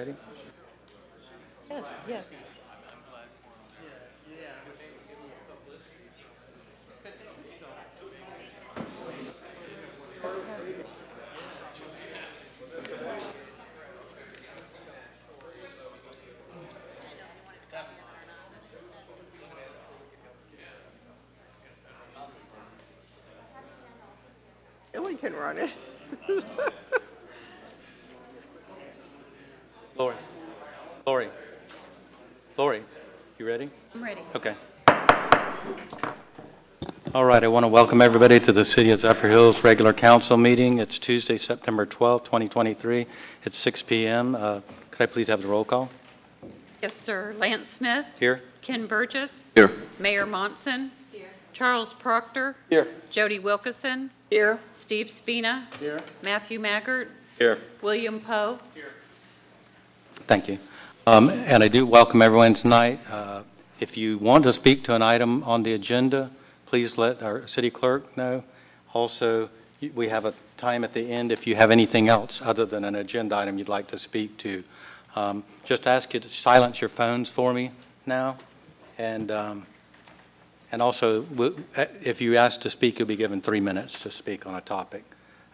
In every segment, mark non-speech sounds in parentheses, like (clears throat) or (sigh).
Ready? Yes, yes. (laughs) Anyone can run it. (laughs) Lori? Lori? Lori, you ready? I'm ready. Okay. All right, I want to welcome everybody to the City of Zephyrhills regular council meeting. It's Tuesday, September 12, 2023. It's 6 PM. Uh, Could I please have the roll call? Yes, sir. Lance Smith. Here? Ken Burgess. Here. Mayor Monson. Here. Charles Proctor. Here. Jody Wilkerson. Here. Steve Spina. Here. Matthew Maggart. Here. William Poe. Thank you. Um, And I do welcome everyone tonight. Uh, If you want to speak to an item on the agenda, please let our city clerk know. Also, we have a time at the end if you have anything else other than an agenda item you'd like to speak to. Um, Just ask you to silence your phones for me now. And, um, and also, uh, if you ask to speak, you'll be given three minutes to speak on a topic.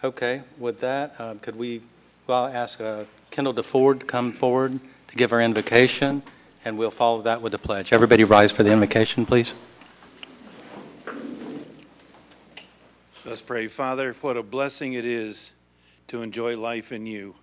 Okay, with that, uh, could we, well, ask uh, Kendall DeFord come forward to give our invocation, and we'll follow that with the pledge. Everybody rise for the invocation, please. Let's pray. Father, what a blessing it is to enjoy life in you.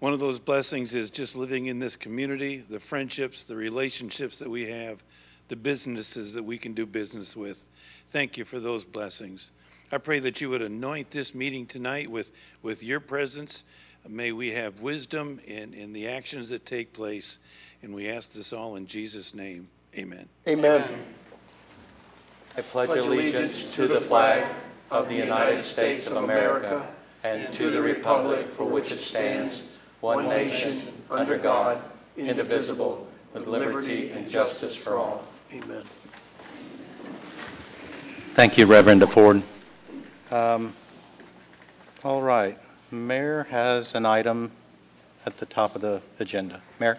One of those blessings is just living in this community, the friendships, the relationships that we have, the businesses that we can do business with. Thank you for those blessings. I pray that you would anoint this meeting tonight with, with your presence. May we have wisdom in, in the actions that take place. And we ask this all in Jesus' name. Amen. Amen. I pledge allegiance to the flag of the United States of America and to the republic for which it stands, one nation, under God, indivisible, with liberty and justice for all. Amen. Thank you, Reverend DeFord. Um, All right, Mayor has an item at the top of the agenda. Mayor?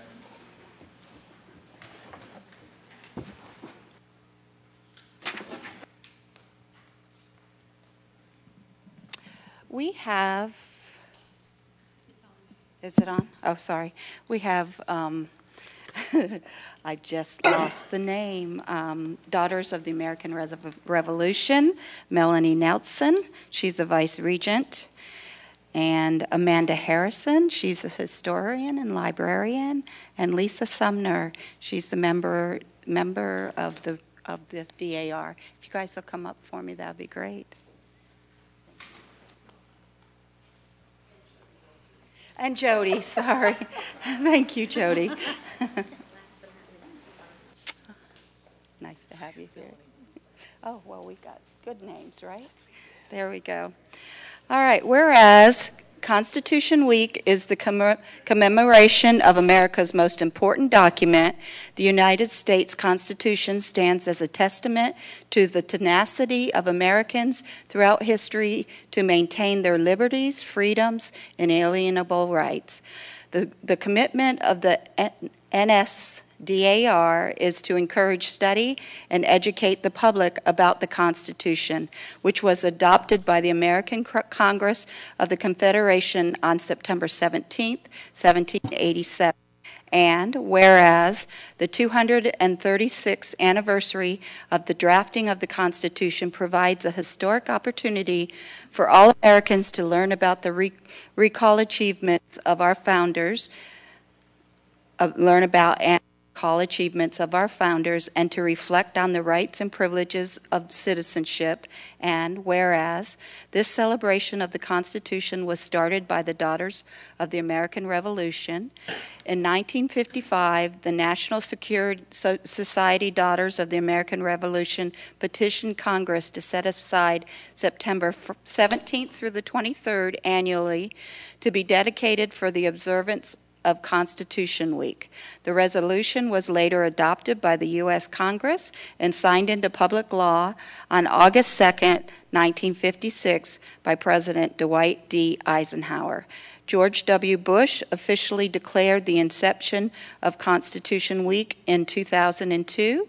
We have, is it on? Oh, sorry. We have, um, (laughs) I just lost the name, um, Daughters of the American Revolution, Melanie Nelson, she's the vice regent, and Amanda Harrison, she's a historian and librarian, and Lisa Sumner, she's the member, member of the, of the DAR. If you guys will come up for me, that'd be great. And Jody, (laughs) sorry. (laughs) Thank you, Jody. (laughs) Nice to have you here. Oh, well, we've got good names, right? There we go. All right, whereas Constitution Week is the commem- commemoration of America's most important document, the United States Constitution stands as a testament to the tenacity of Americans throughout history to maintain their liberties, freedoms, and inalienable rights. The, the commitment of the N- NSDAR is to encourage study and educate the public about the Constitution, which was adopted by the American Congress of the Confederation on September 17, 1787. And whereas the 236th anniversary of the drafting of the Constitution provides a historic opportunity for all Americans to learn about the re- recall achievements of our founders, uh, learn about and recall achievements of our founders, and to reflect on the rights and privileges of citizenship. And whereas this celebration of the Constitution was started by the Daughters of the American Revolution, in 1955, the National Security So- Society Daughters of the American Revolution petitioned Congress to set aside September 17th through the 23rd annually to be dedicated for the observance of Constitution Week. The resolution was later adopted by the U.S. Congress and signed into public law on August 2, 1956, by President Dwight D. Eisenhower. George W. Bush officially declared the inception of Constitution Week in 2002.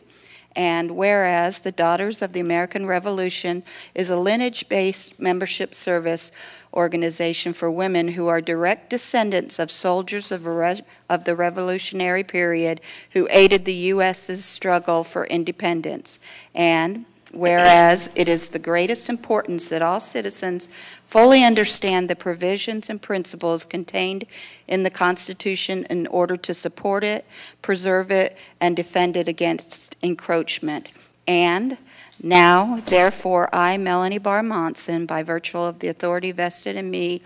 And whereas the Daughters of the American Revolution is a lineage-based membership service organization for women who are direct descendants of soldiers of, re- of the Revolutionary period who aided the U.S.'s struggle for independence. And whereas it is the greatest importance that all citizens fully understand the provisions and principles contained in the Constitution in order to support it, preserve it, and defend it against encroachment. And now, therefore, I, Melonie Barr Monson, by virtue of the authority vested in me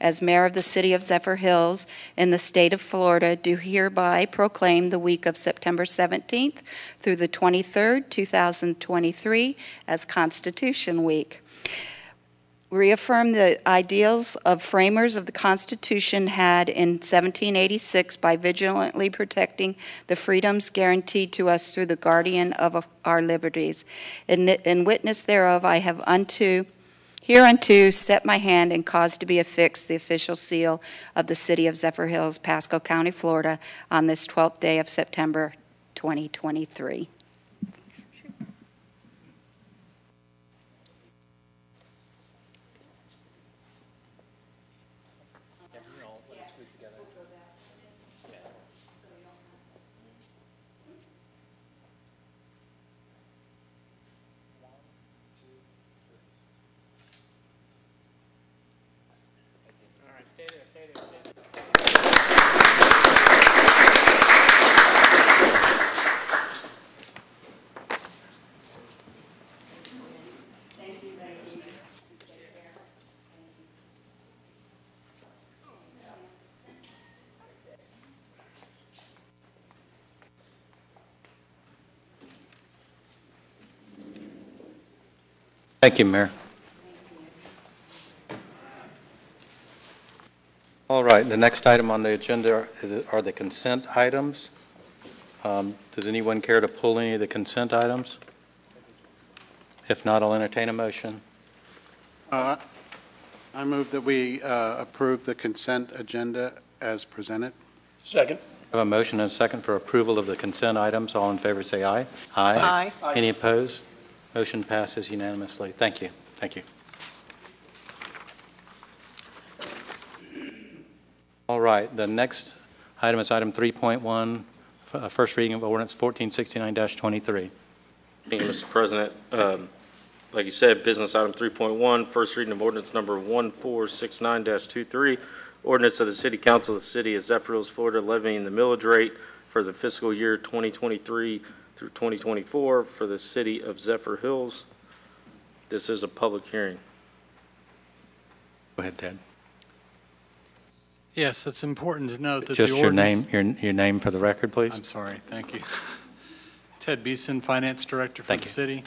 as mayor of the city of Zephyrhills in the state of Florida, do hereby proclaim the week of September 17th through the 23rd, 2023, as Constitution Week. Reaffirm the ideals of framers of the Constitution had in 1786 by vigilantly protecting the freedoms guaranteed to us through the guardian of our liberties. In, in witness thereof, I have unto Hereunto set my hand and caused to be affixed the official seal of the city of Zephyrhills, Pasco County, Florida, on this 12th day of September 2023. Thank you, Mayor. All right, the next item on the agenda are- are the consent items. Um, Does anyone care to pull any of the consent items? If not, I'll entertain a motion. Uh, I move that we uh, approve the consent agenda as presented. Second. I have a motion and a second for approval of the consent items. All in favor, say aye. Aye. Any opposed? Motion passes unanimously. Thank you. Thank you. All right, the next item is item 3.1, uh, first reading of ordinance 1469-23. Thank you, Mr. President. Um, Like you said, business item 3.1, first reading of ordinance number 1469-23, ordinance of the City Council of the City of Zephyrhills, Florida, levying the millage rate for the fiscal year 2023 through 2024 for the City of Zephyrhills. This is a public hearing. Go ahead, Ted. Yes, it's important to note that the Just your name, ordinance... your your name for the record, please. I'm sorry, thank you. Ted Beeson, Finance Director for Thank the you. city.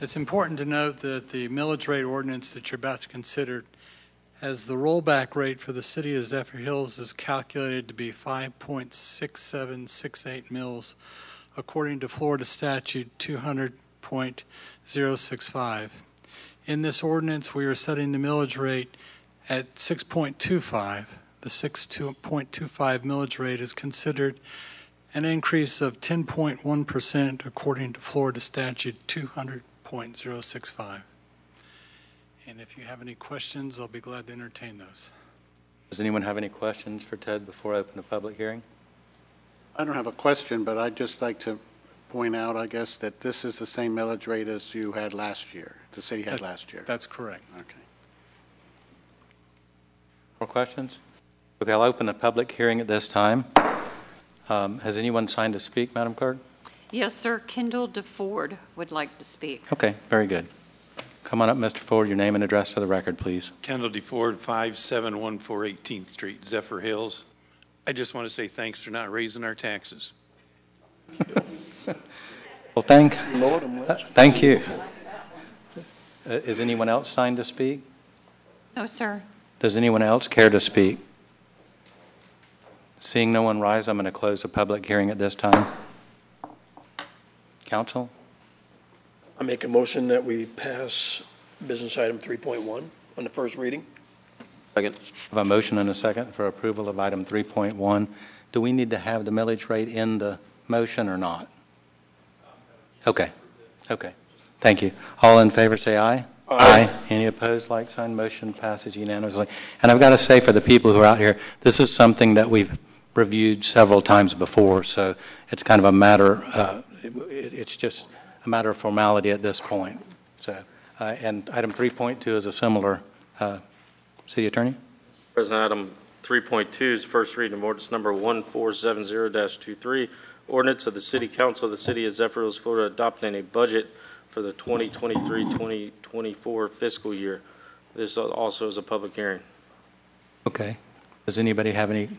It's important to note that the millage rate ordinance that you're about to consider has the rollback rate for the city of Zephyrhills is calculated to be 5.6768 mils according to Florida statute 200.065. In this ordinance, we are setting the millage rate at 6.25. The 6.25 millage rate is considered an increase of 10.1% according to Florida statute 200.065. And if you have any questions, I'll be glad to entertain those. Does anyone have any questions for Ted before I open the public hearing? I don't have a question, but I'd just like to point out, I guess, that this is the same millage rate as you had last year, the city had That's- last year. That's correct. Okay. More questions? Okay, I'll open the public hearing at this time. Um, Has anyone signed to speak, Madam Clerk? Yes, sir. Kendall DeFord would like to speak. Okay, very good. Come on up, Mr. Ford, your name and address for the record, please. Kendall DeFord, 5714 18th Street, Zephyrhills. I just want to say thanks for not raising our taxes. (laughs) Well, thank, thank you. Uh, Is anyone else signed to speak? No, sir. Does anyone else care to speak? Seeing no one rise, I'm going to close the public hearing at this time. Council? I make a motion that we pass business item 3.1 on the first reading. Second. I have a motion and a second for approval of item 3.1. Do we need to have the millage rate in the motion or not? Okay, okay. Thank you. All in favor, say aye. Aye. Any opposed, like sign, motion passes unanimously. And I've got to say, for the people who are out here, this is something that we've reviewed several times before, so it's kind of a matter, uh, it- it's just a matter of formality at this point. So, uh, and item 3.2 is a similar, uh, City Attorney? President, item 3.2 is first reading of ordinance number 1470-23, ordinance of the City Council of the City of Zephyrhills, Florida, adopting a budget for the 2023-2024 fiscal year. This also is a public hearing. Okay. Does anybody have any,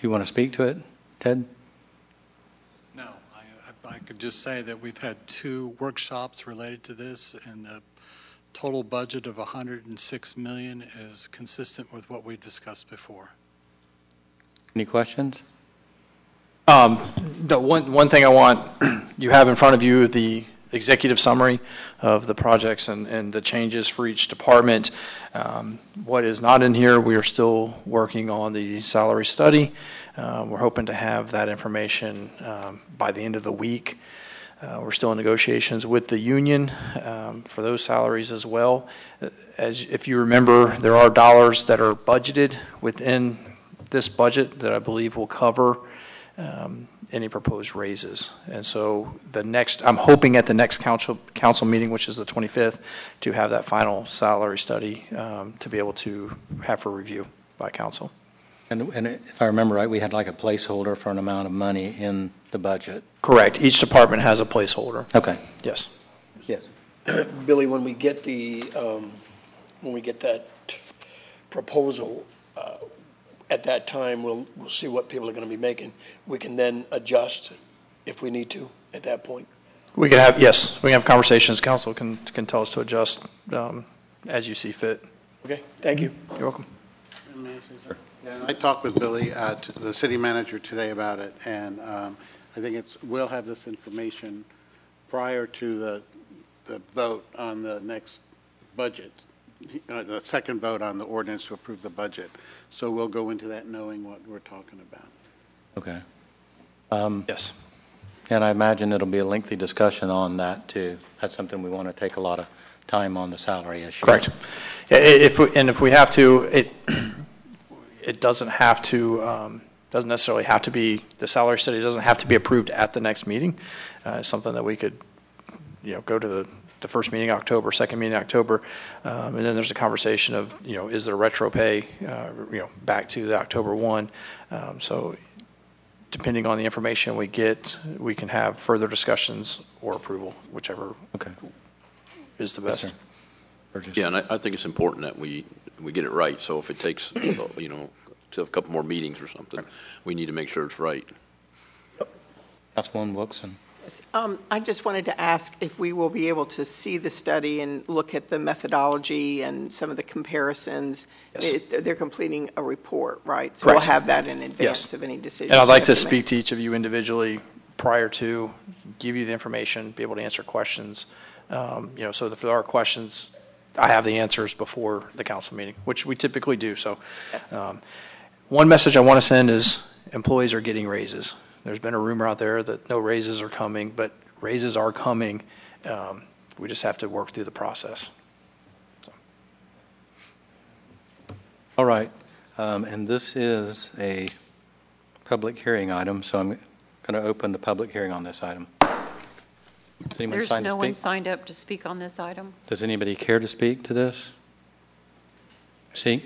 you want to speak to it? Ted? No, I, I- I could just say that we've had two workshops related to this, and the total budget of 106 million is consistent with what we discussed before. Any questions? Um, The one, one thing I want, (clears throat) you have in front of you the executive summary of the projects and, and the changes for each department. Um, What is not in here, we are still working on the salary study. Uh, We're hoping to have that information um, by the end of the week. Uh, We're still in negotiations with the union um, for those salaries as well. Uh, As, if you remember, there are dollars that are budgeted within this budget that I believe will cover um, any proposed raises. And so the next, I'm hoping at the next council, council meeting, which is the 25th, to have that final salary study um, to be able to have for review by council. And, and if I remember right, we had like a placeholder for an amount of money in the budget. Correct. Each department has a placeholder. Okay. Yes. Yes. (clears throat) Billy, when we get the, um, when we get that proposal, uh, at that time, we'll, we'll see what people are going to be making. We can then adjust if we need to at that point. We can have, yes, we can have conversations. Council can, can tell us to adjust um, as you see fit. Okay, thank you. You're welcome. Yeah, I talked with Billy, uh, t- the city manager today about it, and um, I think it's, we'll have this information prior to the, the vote on the next budget, uh, the second vote on the ordinance to approve the budget. So we'll go into that knowing what we're talking about. Okay. Um, Yes. And I imagine it'll be a lengthy discussion on that, too. That's something we want to take a lot of time on the salary issue. Correct. I- i- If, we- and if we have to, it, it doesn't have to, um, doesn't necessarily have to be, the salary study doesn't have to be approved at the next meeting. Uh, It's something that we could, you know, go to the, the first meeting in October, second meeting in October, um, and then there's a conversation of, you know, is there retro pay, uh, you know, back to the October 1? Um, So depending on the information we get, we can have further discussions or approval, whichever Okay. is the Yes, best. sir. Burgess. Yeah, and I, I think it's important that we, we get it right, so if it takes, (coughs) you know, to a couple more meetings or something, we need to make sure it's right. Councilwoman Wilson. Um, I just wanted to ask if we will be able to see the study and look at the methodology and some of the comparisons. Yes. It- They're completing a report, right? So we'll Correct. have that in advance Yes. of any decision. And I'd like to make. speak to each of you individually prior to, give you the information, be able to answer questions. Um, You know, so if there are questions, I have the answers before the council meeting, which we typically do, so. Yes. um, One message I want to send is employees are getting raises. There's been a rumor out there that no raises are coming, but raises are coming. Um, We just have to work through the process. All right. Um, And this is a public hearing item, so I'm going to open the public hearing on this item. Does anyone There's sign to no one speak? signed up to speak on this item? Does anybody care to speak to this? See?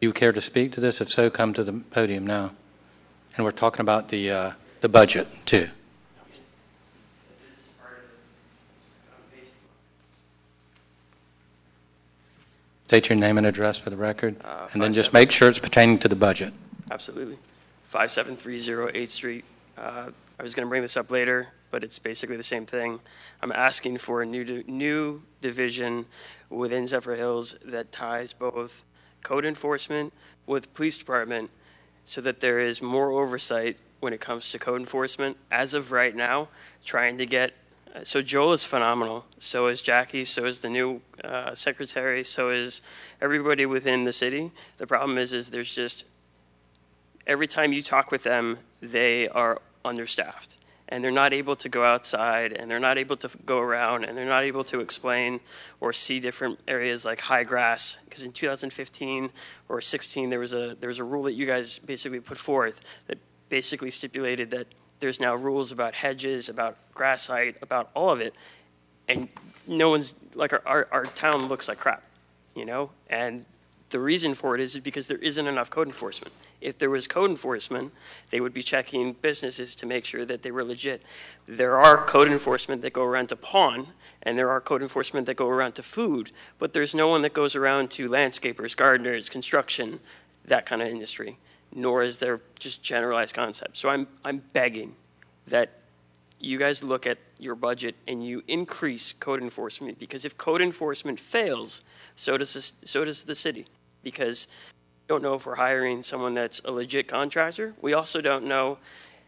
You care to speak to this? If so, come to the podium now. And we're talking about the, uh, the budget, too. State your name and address for the record, Uh, and then just seven- make sure it's pertaining to the budget. Absolutely. 5730 8th Street. Uh, I was going to bring this up later, but it's basically the same thing. I'm asking for a new, new division within Zephyrhills that ties both code enforcement with police department so that there is more oversight when it comes to code enforcement. As of right now, trying to get, so Joel is phenomenal. So is Jackie, so is the new uh, secretary, so is everybody within the city. The problem is, is there's just, every time you talk with them, they are understaffed. And they're not able to go outside, and they're not able to go around, and they're not able to explain or see different areas like high grass. Because in 2015 or 16, there was a there was a rule that you guys basically put forth that basically stipulated that there's now rules about hedges, about grass height, about all of it, and no one's like our, our, our town looks like crap, you know. And the reason for it is because there isn't enough code enforcement. If there was code enforcement, they would be checking businesses to make sure that they were legit. There are code enforcement that go around to pawn, and there are code enforcement that go around to food, but there's no one that goes around to landscapers, gardeners, construction, that kind of industry, nor is there just generalized concepts. So I'm, I'm begging that you guys look at your budget and you increase code enforcement, because if code enforcement fails, so does, this, so does the city. Because we don't know if we're hiring someone that's a legit contractor. We also don't know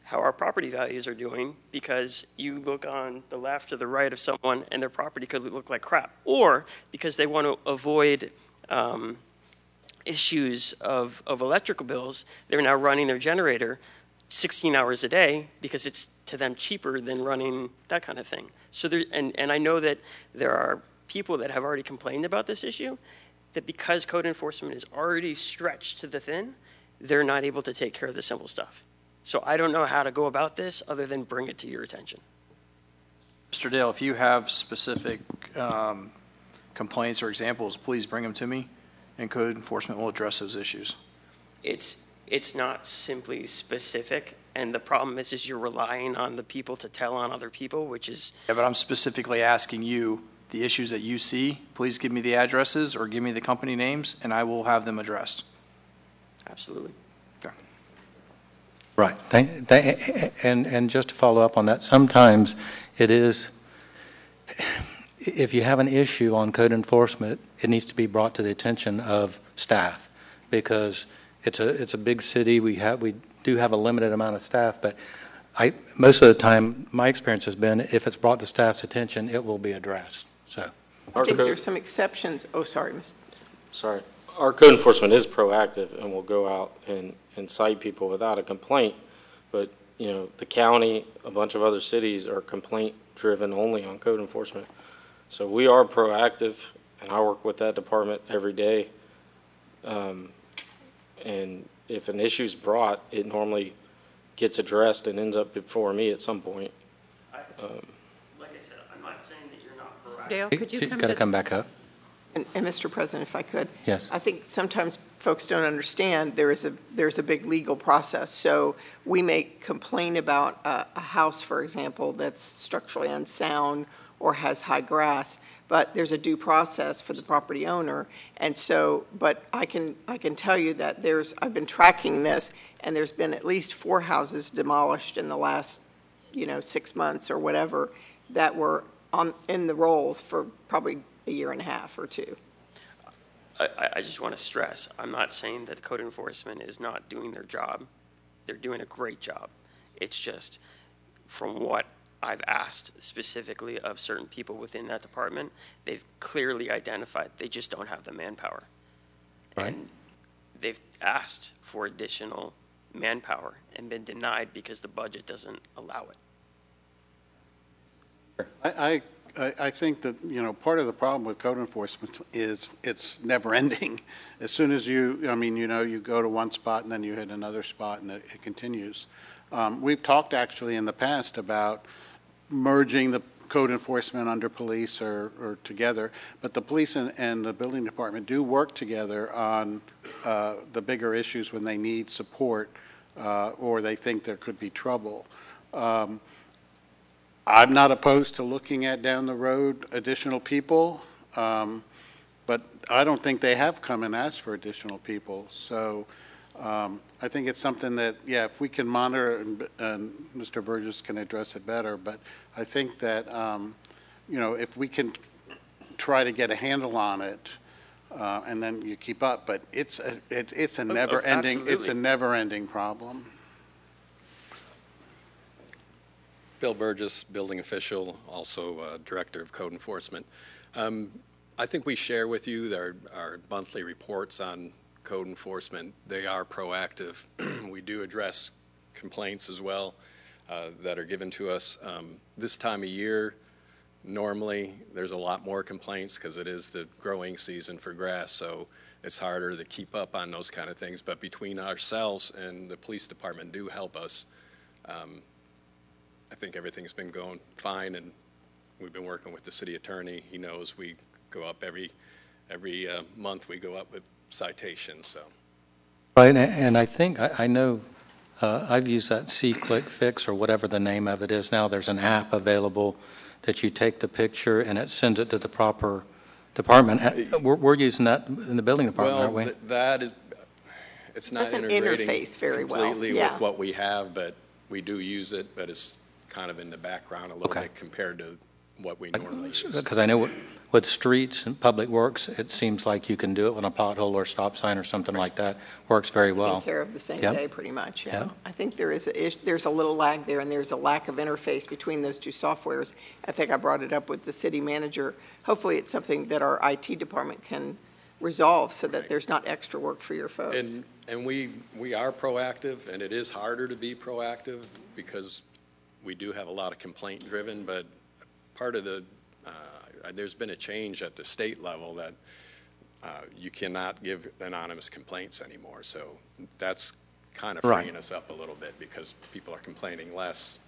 how our property values are doing because you look on the left or the right of someone and their property could look like crap. Or because they want to avoid um, issues of, of electrical bills, they're now running their generator 16 hours a day because it's to them cheaper than running that kind of thing. So there, and, and I know that there are people that have already complained about this issue, that because code enforcement is already stretched to the thin, they're not able to take care of the simple stuff. So I don't know how to go about this other than bring it to your attention. Mr. Dale, if you have specific um, complaints or examples, please bring them to me, and code enforcement will address those issues. It's it's not simply specific, and the problem is is you're relying on the people to tell on other people, which is Yeah, but I'm specifically asking you, the issues that you see, please give me the addresses or give me the company names, and I will have them addressed. absolutely. Right. Thank- thank- And, and just to follow up on that, sometimes it is, if you have an issue on code enforcement, it needs to be brought to the attention of staff, because it's a, it's a big city, we have, we do have a limited amount of staff, but I, most of the time, my experience has been, if it's brought to staff's attention, it will be addressed, so. I think there's some exceptions. Oh, sorry, Ms. Sorry. Our code enforcement is proactive and will go out and, and cite people without a complaint. But, you know, the county, a bunch of other cities are complaint-driven only on code enforcement. So we are proactive, and I work with that department every day. Um, And if an issue's brought, it normally gets addressed and ends up before me at some point. Um, Like I said, I'm not saying that you're not proactive. Dale, could you come Got to to, come back up. And, and Mr. President, if I could. Yes. I think sometimes folks don't understand there is a, there's a big legal process. So we may complain about a, a house, for example, that's structurally unsound or has high grass, but there's a due process for the property owner. And so, but I can, I can tell you that there's, I've been tracking this, and there's been at least four houses demolished in the last, you know, six months or whatever, that were on, in the roles for probably a year and a half or two. I, I- I just want to stress, I'm not saying that code enforcement is not doing their job. They're doing a great job. It's just, from what I've asked specifically of certain people within that department, they've clearly identified they just don't have the manpower. Right. And they've asked for additional manpower and been denied because the budget doesn't allow it. I, I, I- think that, you know, part of the problem with code enforcement is it's never ending. (laughs) As soon as you, I mean, you know, you go to one spot and then you hit another spot and it, it continues. Um, we've talked actually in the past about merging the code enforcement under police or, or together, but the police and, and the building department do work together on, uh, the bigger issues when they need support, uh, or they think there could be trouble. Um, I'm not opposed to looking at down the road additional people, um, but I don't think they have come and asked for additional people. So Um, I think it's something that, yeah, if we can monitor, and- and Mr. Burgess can address it better, but I think that, um, you know, if we can try to get a handle on it, uh, and then you keep up, but it's, a- it's it's a never-ending, it's a never-ending problem. Bill Burgess, building official, also uh, Director of Code Enforcement. Um, I think we share with you our, our monthly reports on code enforcement. They are proactive. (clears throat) We do address complaints as well uh, that are given to us. Um, This time of year, normally, there's a lot more complaints because it is the growing season for grass, so it's harder to keep up on those kind of things. But between ourselves and the police department do help us. Um, I think everything's been going fine, and we've been working with the city attorney. He knows we go up every, every uh, month, we go up with citations, so. Right, a- and I think, I I know, uh, I've used that C-Click Fix, or whatever the name of it is now. There's an app available that you take the picture and it sends it to the proper department. Uh, We're we're using that in the building department, aren't we? Th- that is, it's not Doesn't integrating interface very well, completely yeah. with what we have, but we do use it, but it's kind of in the background a little Okay. bit compared to what we normally use. Because I know with- with streets and public works, it seems like you can do it when a pothole or stop sign or something like that works very well. Take care of the same Yep. day, pretty much, yeah. Yep. I think there is, a ish- there's a little lag there, and there's a lack of interface between those two softwares. I think I brought it up with the city manager. Hopefully, it's something that our IT department can resolve, so that there's not extra work for your folks. And, and we, we are proactive, and it is harder to be proactive because we do have a lot of complaint-driven, but part of the, uh, there's been a change at the state level that uh, you cannot give anonymous complaints anymore. So that's kind of Right. freeing us up a little bit because people are complaining less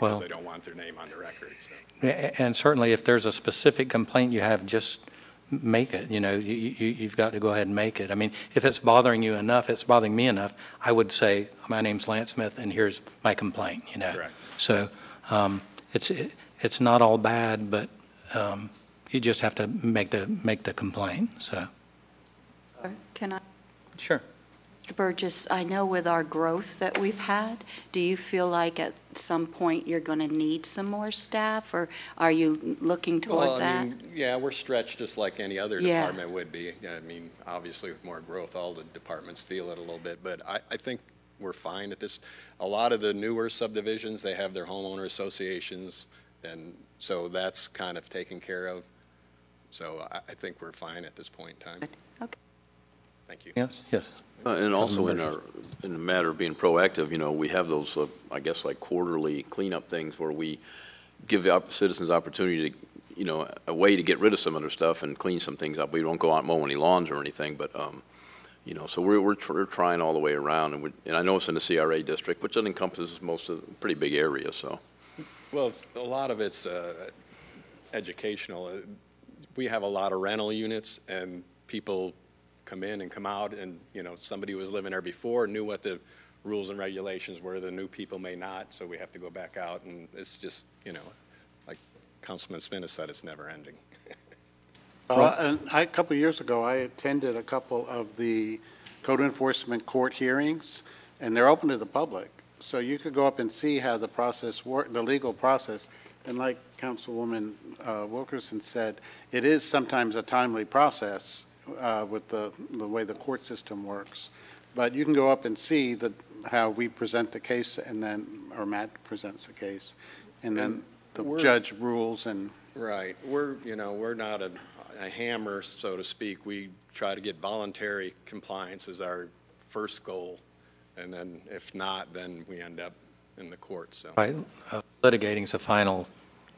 Well- because they don't want their name on the record, so. And certainly, if there's a specific complaint you have, just make it, you know, you, you, you've got to go ahead and make it. I mean, if it's bothering you enough, it's bothering me enough, I would say, my name's Lance Smith, and here's my complaint, you know? Correct. So, um, it's, it- it's not all bad, but, um, you just have to make the, make the complaint, so. Can I, Sure. Mr. Burgess, I know with our growth that we've had, do you feel like at some point you're going to need some more staff, or are you looking toward Well, toward I that? mean, yeah, we're stretched just like any other Yeah. department would be. I mean, obviously with more growth, all the departments feel it a little bit, but I, I think we're fine at this. A lot of the newer subdivisions, they have their homeowner associations, and so that's kind of taken care of. So I, I think we're fine at this point in time. Good. Okay. Thank you. Yes, yes. Uh, And also in our, in the matter of being proactive, you know, we have those, uh, I guess, like quarterly cleanup things where we give the op- citizens opportunity to, you know, a way to get rid of some of their stuff and clean some things up. We don't go out and mow any lawns or anything, but, um, you know, so we're, we're, tr- we're trying all the way around. And we, and I know it's in the CRA district, which encompasses most of, the pretty big area, so. Well, it's, a lot of it's uh, educational. Uh, We have a lot of rental units, and people come in and come out, and, you know, somebody who was living there before knew what the rules and regulations were, the new people may not, so we have to go back out, and it's just, you know, like Councilman Smith said, it's never ending. Uh, And I, a couple of years ago, I attended a couple of the code enforcement court hearings, and they're open to the public. So you could go up and see how the process work, the legal process. And like Councilwoman uh, Wilkerson said, it is sometimes a timely process uh, with the, the way the court system works. But you can go up and see the, how we present the case, and then, or Matt presents the case, and then the we're- judge rules and Right. We're, you know, we're not a, a hammer, so to speak. We try to get voluntary compliance as our first goal. And then if not, then we end up in the court, so. Right, uh, litigating's a final,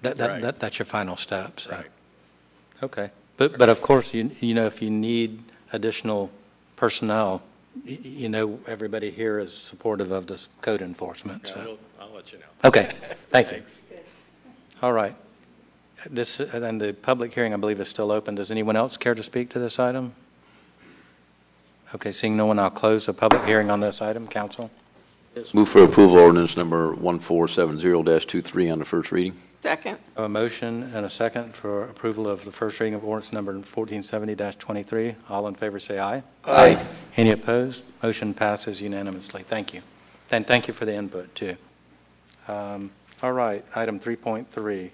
that, that, Right. that- that's your final step, so. Right. Okay, but, but of course, you, you know, if you need additional personnel, y- you know, everybody here is supportive of this code enforcement, Yeah, so. we'll- I'll let you know. Okay, thank you. Thanks. All right. This, and the public hearing, I believe, is still open. Does anyone else care to speak to this item? Okay, seeing no one, I'll close the public hearing on this item. Council? Move for approval ordinance number 1470-23 on the first reading. Second, A motion and a second for approval of the first reading of ordinance number 1470-23. All in favor, say aye. Aye. Any opposed? Motion passes unanimously. Thank you. And thank you for the input, too. Um, All right, item 3.3,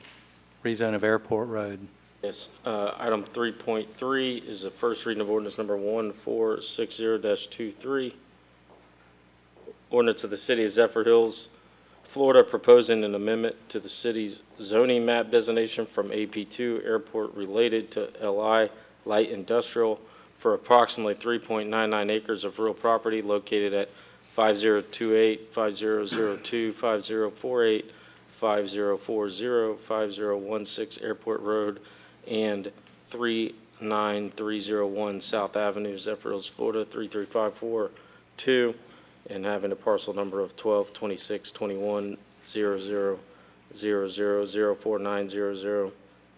rezone of Airport Road. Yes, uh, item 3.3 is the first reading of ordinance number 1460-23. Ordinance of the City of Zephyrhills, Florida, proposing an amendment to the city's zoning map designation from AP2 Airport related to LI Light Industrial for approximately 3.99 acres of real property located at 5028, 5002, 5048, 5040, 5016 Airport Road, and 39301 South Avenue, Zephyrhills, Florida, 33542, and having a parcel number of 12, 26, 21, 00, 00, 04900,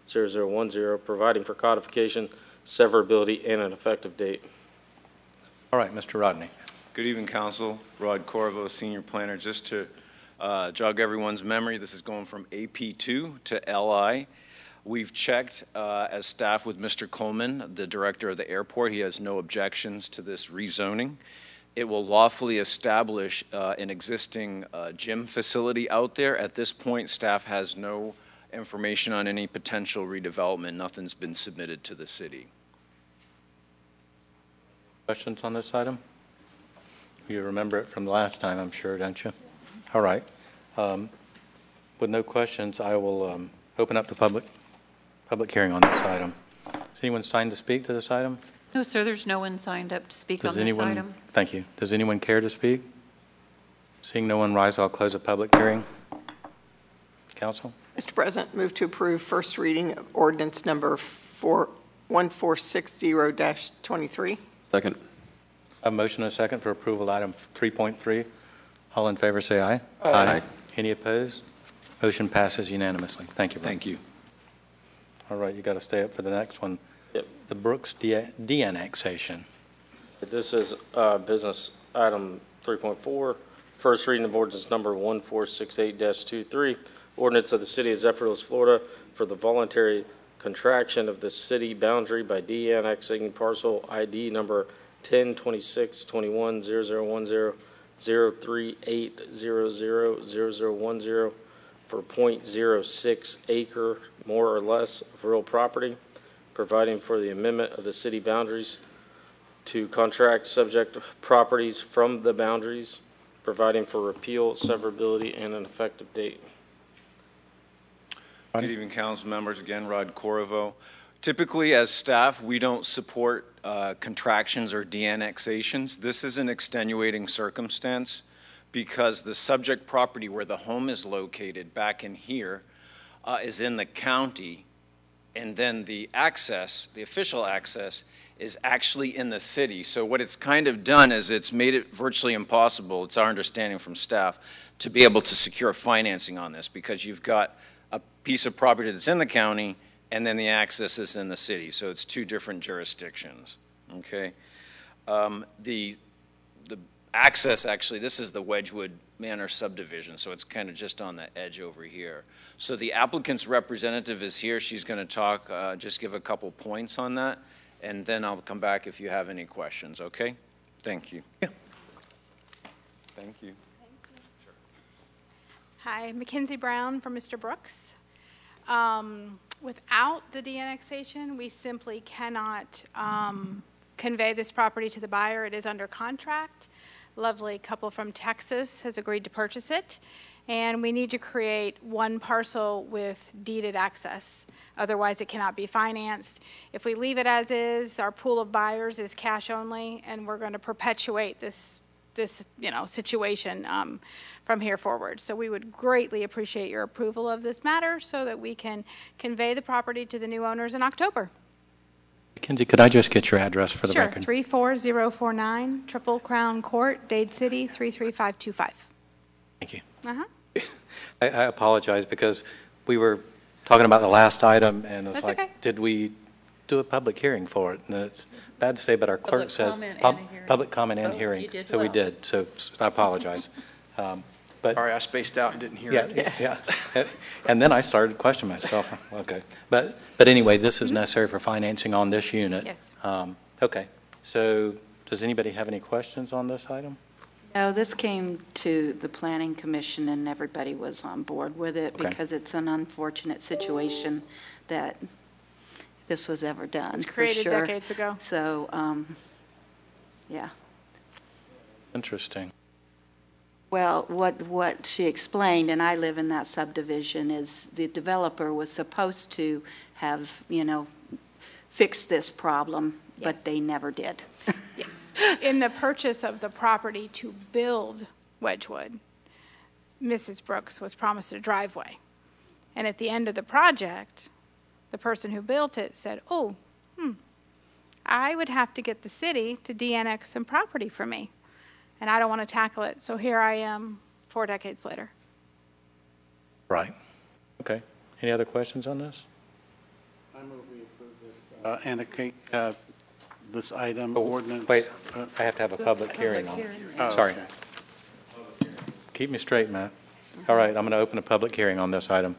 0010, providing for codification, severability, and an effective date. All right, Mr. Rodney. Good evening, Council. Rod Corvo, Senior Planner. Just to uh, jog everyone's memory, this is going from AP2 to LI. We've checked uh, as staff with Mr. Coleman, the director of the airport. He has no objections to this rezoning. It will lawfully establish uh, an existing uh, gym facility out there. At this point, staff has no information on any potential redevelopment. Nothing's been submitted to the city. Questions on this item? You remember it from the last time, I'm sure, don't you? All right. Um, With no questions, I will um, open up the public, public hearing on this item. Is anyone signed to speak to this item? No, sir, there's no one signed up to speak on Does this anyone? item. Thank you. Does anyone care to speak? Seeing no one rise, I'll close the public hearing. Council? Mr. President, move to approve first reading of ordinance number four- 1460-23. Second. A motion and a second for approval, item 3.3. All in favor, say aye. Aye. Any opposed? Motion passes unanimously. Thank you. Brian. Thank you. All right, you got to stay up for the next one. Yep. The Brooks de- de-annexation. This is uh, business item 3.4, first reading of ordinance number 1468-23, ordinance of the City of Zephyrhills, Florida, for the voluntary contraction of the city boundary by de-annexing parcel ID number 1026210010 038000010 for .06 acre more or less of real property, providing for the amendment of the city boundaries to contract subject properties from the boundaries, providing for repeal, severability, and an effective date. Good evening, council members. Again, Rod Corvo. Typically, as staff, we don't support uh, contractions or de-annexations. This is an extenuating circumstance because the subject property where the home is located back in here uh, is in the county, and then the access, the official access, is actually in the city. So what it's kind of done is it's made it virtually impossible, it's our understanding from staff, to be able to secure financing on this because you've got a piece of property that's in the county and then the access is in the city. So it's two different jurisdictions, okay? Um, The, access, actually, this is the Wedgewood Manor subdivision, so it's kind of just on the edge over here. So the applicant's representative is here. She's going to talk, uh, just give a couple points on that, and then I'll come back if you have any questions, okay? Thank you. Yeah. Thank you. Hi, Mackenzie Brown from Mr. Brooks. Um, Without the de-annexation, we simply cannot um, convey this property to the buyer. It is under contract. Lovely couple from Texas has agreed to purchase it, and we need to create one parcel with deeded access. Otherwise, it cannot be financed. If we leave it as is, our pool of buyers is cash only, and we're going to perpetuate this this, you know, situation um, from here forward. So we would greatly appreciate your approval of this matter so that we can convey the property to the new owners in October. Mackenzie, could I just get your address for the Sure, record? 34049 Triple Crown Court, Dade City, 33525. Thank you. Uh-huh. (laughs) I I apologize because we were talking about the last item, and it's That's like, okay. did we do a public hearing for it? And it's bad to say, but our clerk Public says. comment and pub- a hearing. Public comment and Oh, hearing. you did So we well. did, so s- I apologize. (laughs) Um, But, Sorry, I spaced out and didn't hear yeah, it. yeah, yeah. And then I started questioning myself, (laughs) okay. But, but anyway, this is necessary for financing on this unit. Yes. Um, Okay, so Does anybody have any questions on this item? No, this came to the planning commission and everybody was on board with it Okay. because it's an unfortunate situation that this was ever done, It was for created sure. decades ago. So, um, yeah. Interesting. Well, what, what she explained, and I live in that subdivision, is the developer was supposed to have, you know, fixed this problem, but they never did. (laughs) Yes. In the purchase of the property to build Wedgewood, Mrs. Brooks was promised a driveway. And at the end of the project, the person who built it said, oh, hmm, I would have to get the city to de-annex some property for me. And I don't want to tackle it. So here I am, four decades later. Right. Okay. Any other questions on this? I move we approve this. Uh, Anna, uh, this item, ordinance. Wait, uh, I have to have a public hearing on it. oh, Sorry. okay. Keep me straight, Matt. All right, I'm going to open a public hearing on this item.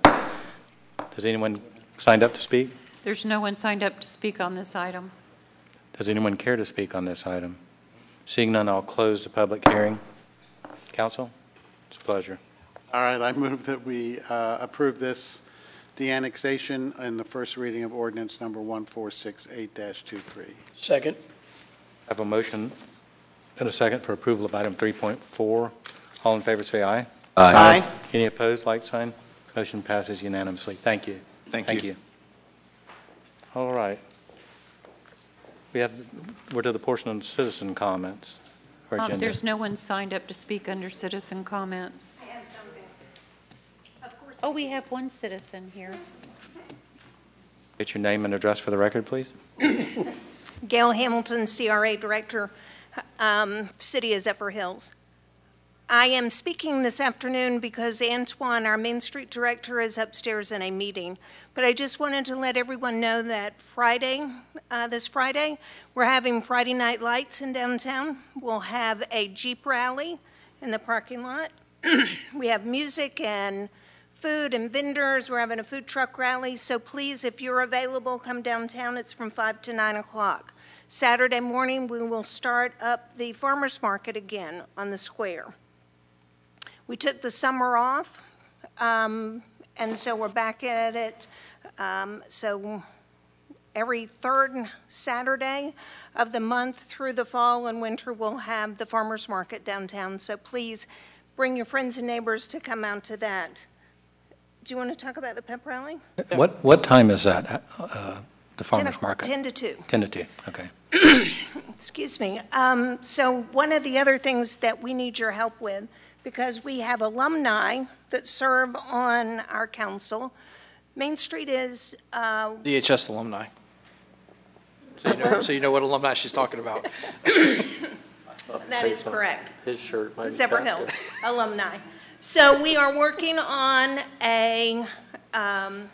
Does anyone signed up to speak? There's no one signed up to speak on this item. Does anyone care to speak on this item? Seeing none, I'll close the public hearing. Council, it's a pleasure. All right, I move that we uh, approve this, the annexation and the first reading of ordinance number 1468-23. Second? I have a motion and a second for approval of item 3.4. All in favor, say aye. Aye. Any opposed, like sign? Motion passes unanimously. Thank you. Thank Thank you. you. All right. We have, we're to the portion on citizen comments or Um, agenda. There's no one signed up to speak under citizen comments. Oh, we have one citizen here. Get your name and address for the record, please. (coughs) Gail Hamilton, CRA Director, um, City of Zephyrhills. I am speaking this afternoon because Antoine, our Main Street Director, is upstairs in a meeting. But I just wanted to let everyone know that Friday, uh, this Friday, we're having Friday Night Lights in downtown. We'll have a Jeep rally in the parking lot. (clears throat) We have music and food and vendors. We're having a food truck rally. So please, if you're available, come downtown. It's from 5 to 9 o'clock. Saturday morning, we will start up the farmer's market again on the square. We took the summer off, um, and so we're back at it. Um, So every third Saturday of the month through the fall and winter, we'll have the farmer's market downtown. So please, bring your friends and neighbors to come out to that. Do you want to talk about the pep rally? What, what time is that, uh, the farmer's market? 10 to 2. 10 to 2, okay. (coughs) Excuse me. Um, So one of the other things that we need your help with, because we have alumni that serve on our council, Main Street is, uh, DHS alumni. So you know, so you know what alumni she's talking about. (coughs) that is correct. His shirt might be Zephyr faster. Hills alumni. So we are working on a um,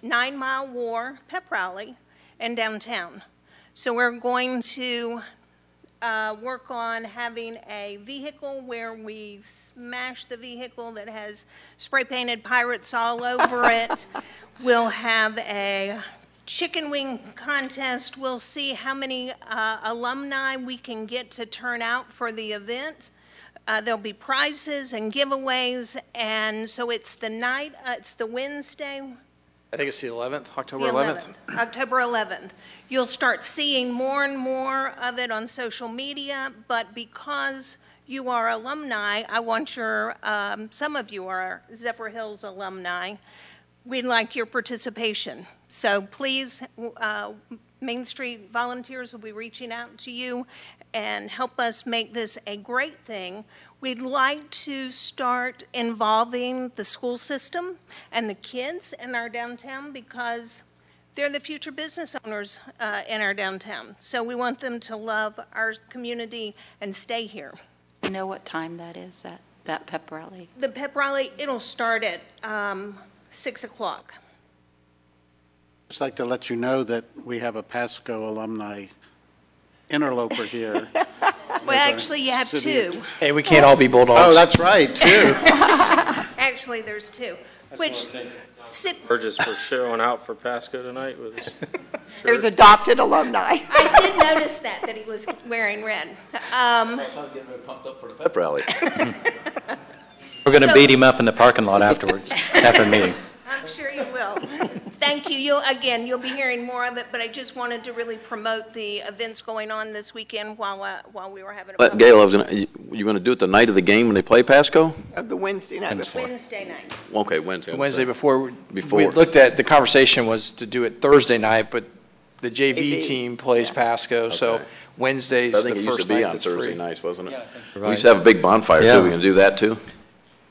Nine Mile War pep rally in downtown. So we're going to uh, work on having a vehicle where we smash the vehicle that has spray painted pirates all over (laughs) it. We'll have a chicken wing contest. We'll see how many uh, alumni we can get to turn out for the event. Uh, There'll be prizes and giveaways, and so it's the night, uh, it's the Wednesday, I think it's the 11th, October the 11th. 11th, October 11th. You'll start seeing more and more of it on social media, but because you are alumni, I want your, um, some of you are Zephyrhills alumni, we'd like your participation. So please, uh, Main Street volunteers will be reaching out to you and help us make this a great thing. We'd like to start involving the school system and the kids in our downtown because they're the future business owners uh, in our downtown. So we want them to love our community and stay here. You know what time that is, that, that pep rally? The pep rally, it'll start at um, 6 o'clock. Just like to let you know that we have a Pasco alumni interloper here. (laughs) Well, actually, you have City- two. Hey, we can't all be bulldogs. Oh, that's right, too. (laughs) (laughs) Actually, there's two, which, Sit- Burgess for showing out for Pasco tonight with his There's adopted alumni. I did notice that, that he was wearing red. Um, getting really pumped up for the Pep rally. We're going to So- beat him up in the parking lot afterwards, after the meeting. I'm sure you will. Thank you. You'll, again, you'll be hearing more of it, but I just wanted to really promote the events going on this weekend while, uh, while we were having a But public Gail, I was gonna, you, you gonna do it the night of the game when they play Pasco? Uh, The Wednesday night before. Wednesday night. Okay, Wednesday. I'm Wednesday sorry. before, we- Before. we looked at, the conversation was to do it Thursday night, but the JV JV, team plays Pasco, so Okay. Wednesday's I the think it used first to be night on that's Thursday free. nights, wasn't it? We Right. used to have a big bonfire Yeah. too. We gonna do that too?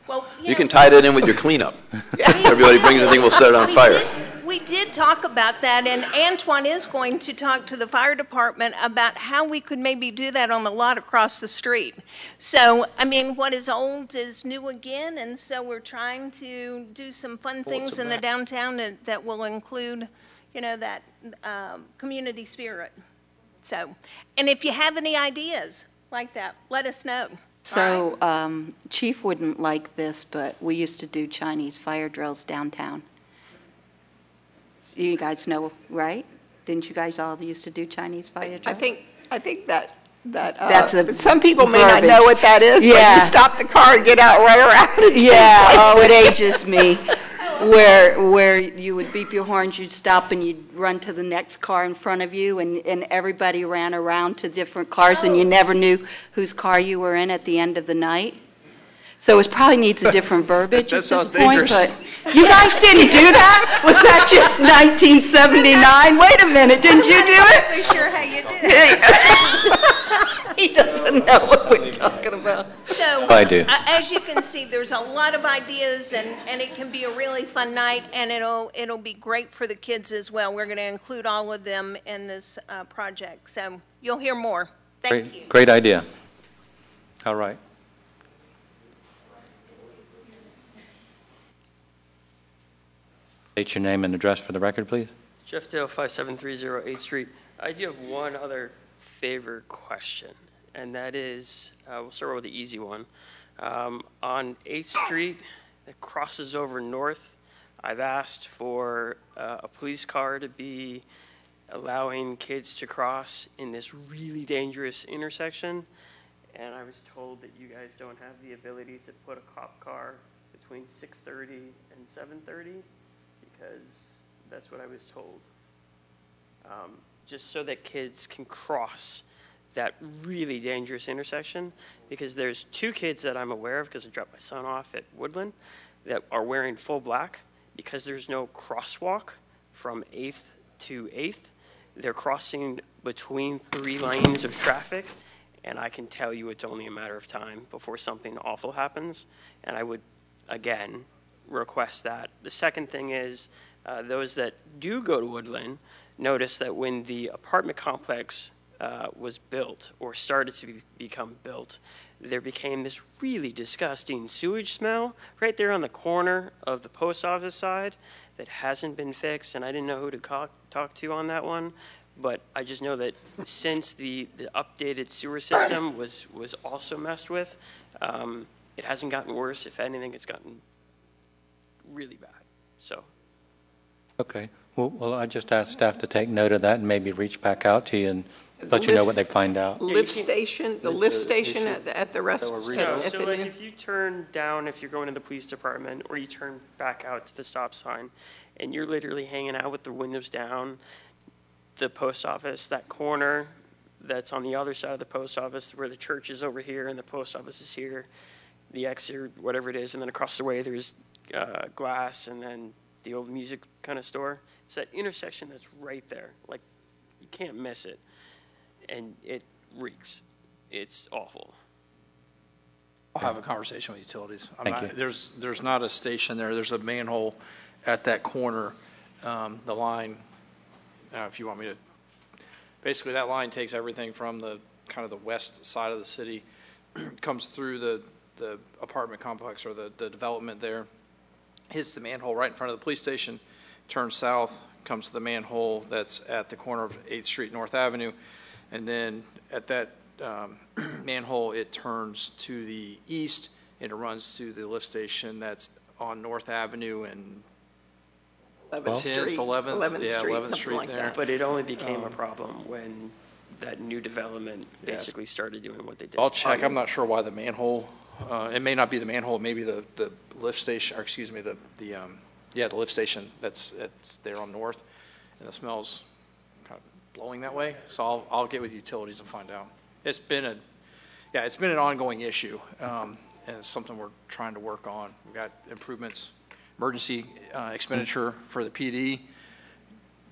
Well, You can tie that in with your cleanup. (laughs) Everybody brings a thing, we'll set it on We fire. did- We did talk about that, and Antoine is going to talk to the fire department about how we could maybe do that on the lot across the street. So, I mean, what is old is new again, and so we're trying to do some fun things in the downtown that, that will include, you know, that, um, community spirit. So, and if you have any ideas like that, let us know. So um, Chief wouldn't like this, but we used to do Chinese fire drills downtown. You guys know, right? Didn't you guys all used to do Chinese fire drills? I think, I think that, that, That's uh, a some people may not verbiage. know what that is, but Yeah. you stop the car and get out right around it. (laughs) Yeah, oh, it ages me. Where, where you would beep your horns, you'd stop and you'd run to the next car in front of you, and, and everybody ran around to different cars, and you never knew whose car you were in at the end of the night. So it probably needs a different (laughs) verbiage That at this sounds point, dangerous. but you guys didn't do that? Was that just 1979? Wait a minute, didn't you do it? I'm not sure how you did. it. (laughs) He doesn't know what we're talking about. So. I do. uh, As you can see, there's a lot of ideas and, and it can be a really fun night and it'll, it'll be great for the kids as well. We're going to include all of them in this uh, project. So you'll hear more. Thank you. Great, great idea. All right. State your name and address for the record, please. Jeff Dale, 5730 8th Street. I do have one other favor question, and that is, uh, we'll start with the easy one. Um, On 8th Street, that crosses over north, I've asked for uh, a police car to be allowing kids to cross in this really dangerous intersection, and I was told that you guys don't have the ability to put a cop car between 6:30 and 7:30 because that's what I was told. Um, just so that kids can cross that really dangerous intersection, because there's two kids that I'm aware of, because I dropped my son off at Woodland, that are wearing full black, because there's no crosswalk from 8th to 8th. They're crossing between three lanes of traffic, and I can tell you it's only a matter of time before something awful happens. And I would, again, request that. The second thing is, uh, those that do go to Woodland notice that when the apartment complex uh, was built or started to be, become built, there became this really disgusting sewage smell right there on the corner of the post office side that hasn't been fixed, and I didn't know who to call, talk to on that one. But I just know that since the, the updated sewer system was, was also messed with, um, it hasn't gotten worse. If anything, it's gotten really bad. So Okay. Well, well, I just asked staff to take note of that and maybe reach back out to you and let you know what they find out. Lift station, the lift station at the, at the restaurant. No, so like if you turn down, if you're going to the police department, or you turn back out to the stop sign, and you're literally hanging out with the windows down, the post office, that corner that's on the other side of the post office, where the church is over here and the post office is here, the exit or whatever it is, and then across the way there's uh, glass and then the old music kind of store. It's that intersection that's right there. Like you can't miss it, and it reeks. It's awful. I'll have a conversation with utilities. I'm Thank not- you. There's, there's not a station there, there's a manhole at that corner, um, the line, uh, if you want me to, basically that line takes everything from the, kind of the west side of the city, (clears throat) comes through the, the apartment complex or the, the development there, hits the manhole right in front of the police station, turns south, comes to the manhole that's at the corner of 8th Street, North Avenue, and then at that um, (clears throat) manhole, it turns to the east, and it runs to the lift station that's on North Avenue and 11th 10th, Street. 11th, 11th yeah, Street, 11th something Street like there. that. But it only became a Um, problem when that new development Yes. basically started doing what they did. I'll check, I'm not sure why the manhole, uh, it may not be the manhole, maybe the, the lift station, or excuse me, the, the, um, yeah, the lift station that's, that's there on North, and the smell's kind of blowing that way, so I'll, I'll get with utilities and find out. It's been a, yeah, it's been an ongoing issue, um, and it's something we're trying to work on. We've got improvements, emergency uh, expenditure for the PD,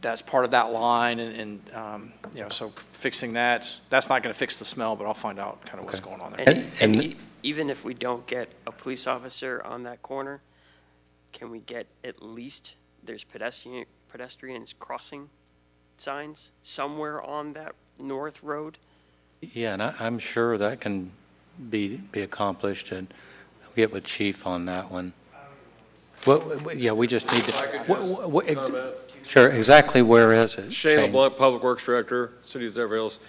that's part of that line, and, and, um, you know, so fixing that, that's not gonna fix the smell, but I'll find out kind of what's going on there. And, and even if we don't get a police officer on that corner, can we get at least, there's pedestrian, pedestrians crossing signs somewhere on that north road? Yeah, and I, I'm sure that can be, be accomplished, and I'll get with Chief on that one. Well, well, yeah, we just need to. what- what- what ex- Sure, exactly where is it? Shane LeBlanc, Public Works Director, City of Zephyrhills.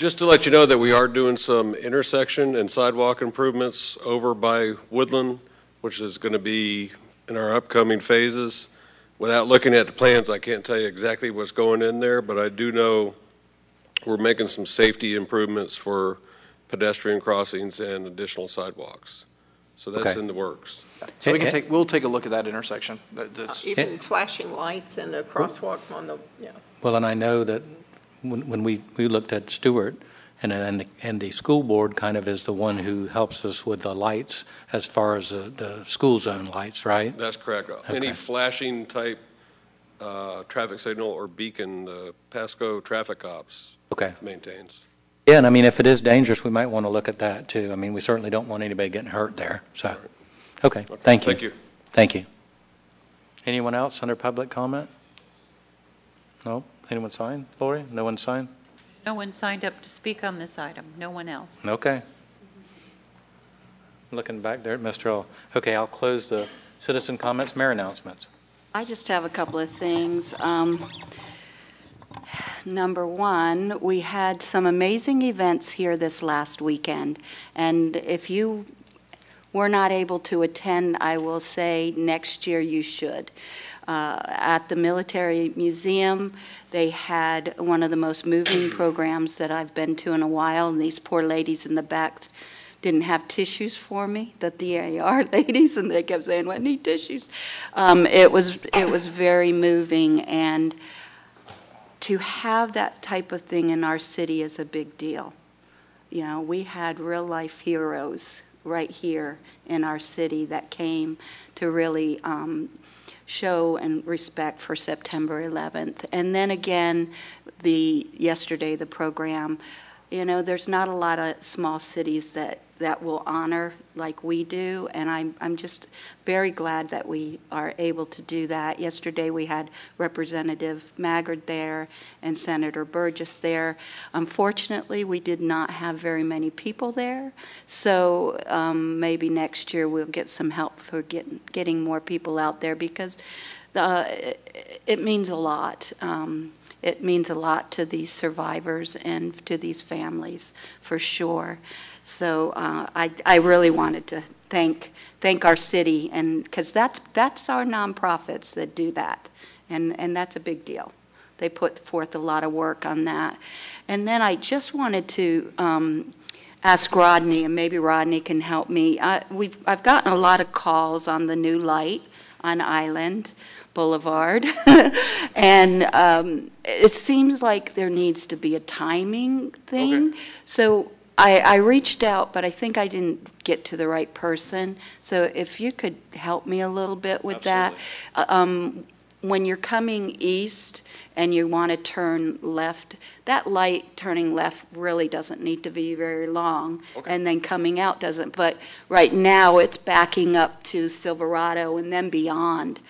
Just to let you know that we are doing some intersection and sidewalk improvements over by Woodland, which is going to be in our upcoming phases. Without looking at the plans, I can't tell you exactly what's going in there, but I do know we're making some safety improvements for pedestrian crossings and additional sidewalks. So that's Okay. in the works. So we can take, we'll take a look at that intersection. That- Uh, that's- Even flashing lights and a crosswalk on the, yeah. Well, and I know that when, when we, we looked at Stewart, and, and, the- and the school board kind of is the one who helps us with the lights as far as the, the school zone lights, right? That's correct. Any Okay. flashing type uh, traffic signal or beacon, uh, Pasco Traffic Ops Okay. maintains. Yeah, and I mean, if it is dangerous, we might want to look at that too. I mean, we certainly don't want anybody getting hurt there, so. Okay, thank you. Thank you. Thank you. Anyone else under public comment? No? Anyone sign? Lori? No one sign? No one signed up to speak on this item, no one else. Okay. Looking back there at Mr. Earl. Okay, I'll close the citizen comments, mayor announcements. I just have a couple of things. Um, Number one, we had some amazing events here this last weekend, and if you were not able to attend, I will say next year you should. Uh, At the Military Museum, they had one of the most moving (clears throat) programs that I've been to in a while, and these poor ladies in the back didn't have tissues for me, the DAR (laughs) ladies, and they kept saying, "I need tissues." Um, It was, it was very moving, and to have that type of thing in our city is a big deal. You know, we had real-life heroes right here in our city that came to really um, show and respect for September 11th. And then again, the, yesterday, the program, you know, there's not a lot of small cities that, that will honor like we do, and I'm, I'm just very glad that we are able to do that. Yesterday, we had Representative Maggard there and Senator Burgess there. Unfortunately, we did not have very many people there, so um, maybe next year we'll get some help for getting, getting more people out there, because the, it means a lot. Um, it means a lot to these survivors and to these families, for sure. So uh, I, I really wanted to thank, thank our city, and, because that's, that's our nonprofits that do that, and, and that's a big deal. They put forth a lot of work on that. And then I just wanted to um, ask Rodney, and maybe Rodney can help me. I, we've, I've gotten a lot of calls on the new light on Island Boulevard. (laughs) and um, it seems like there needs to be a timing thing. So I, I reached out, but I think I didn't get to the right person. So if you could help me a little bit with that. Uh, Um, when you're coming east and you want to turn left, that light turning left really doesn't need to be very long. And then coming out doesn't. But right now, it's backing up to Silverado and then beyond,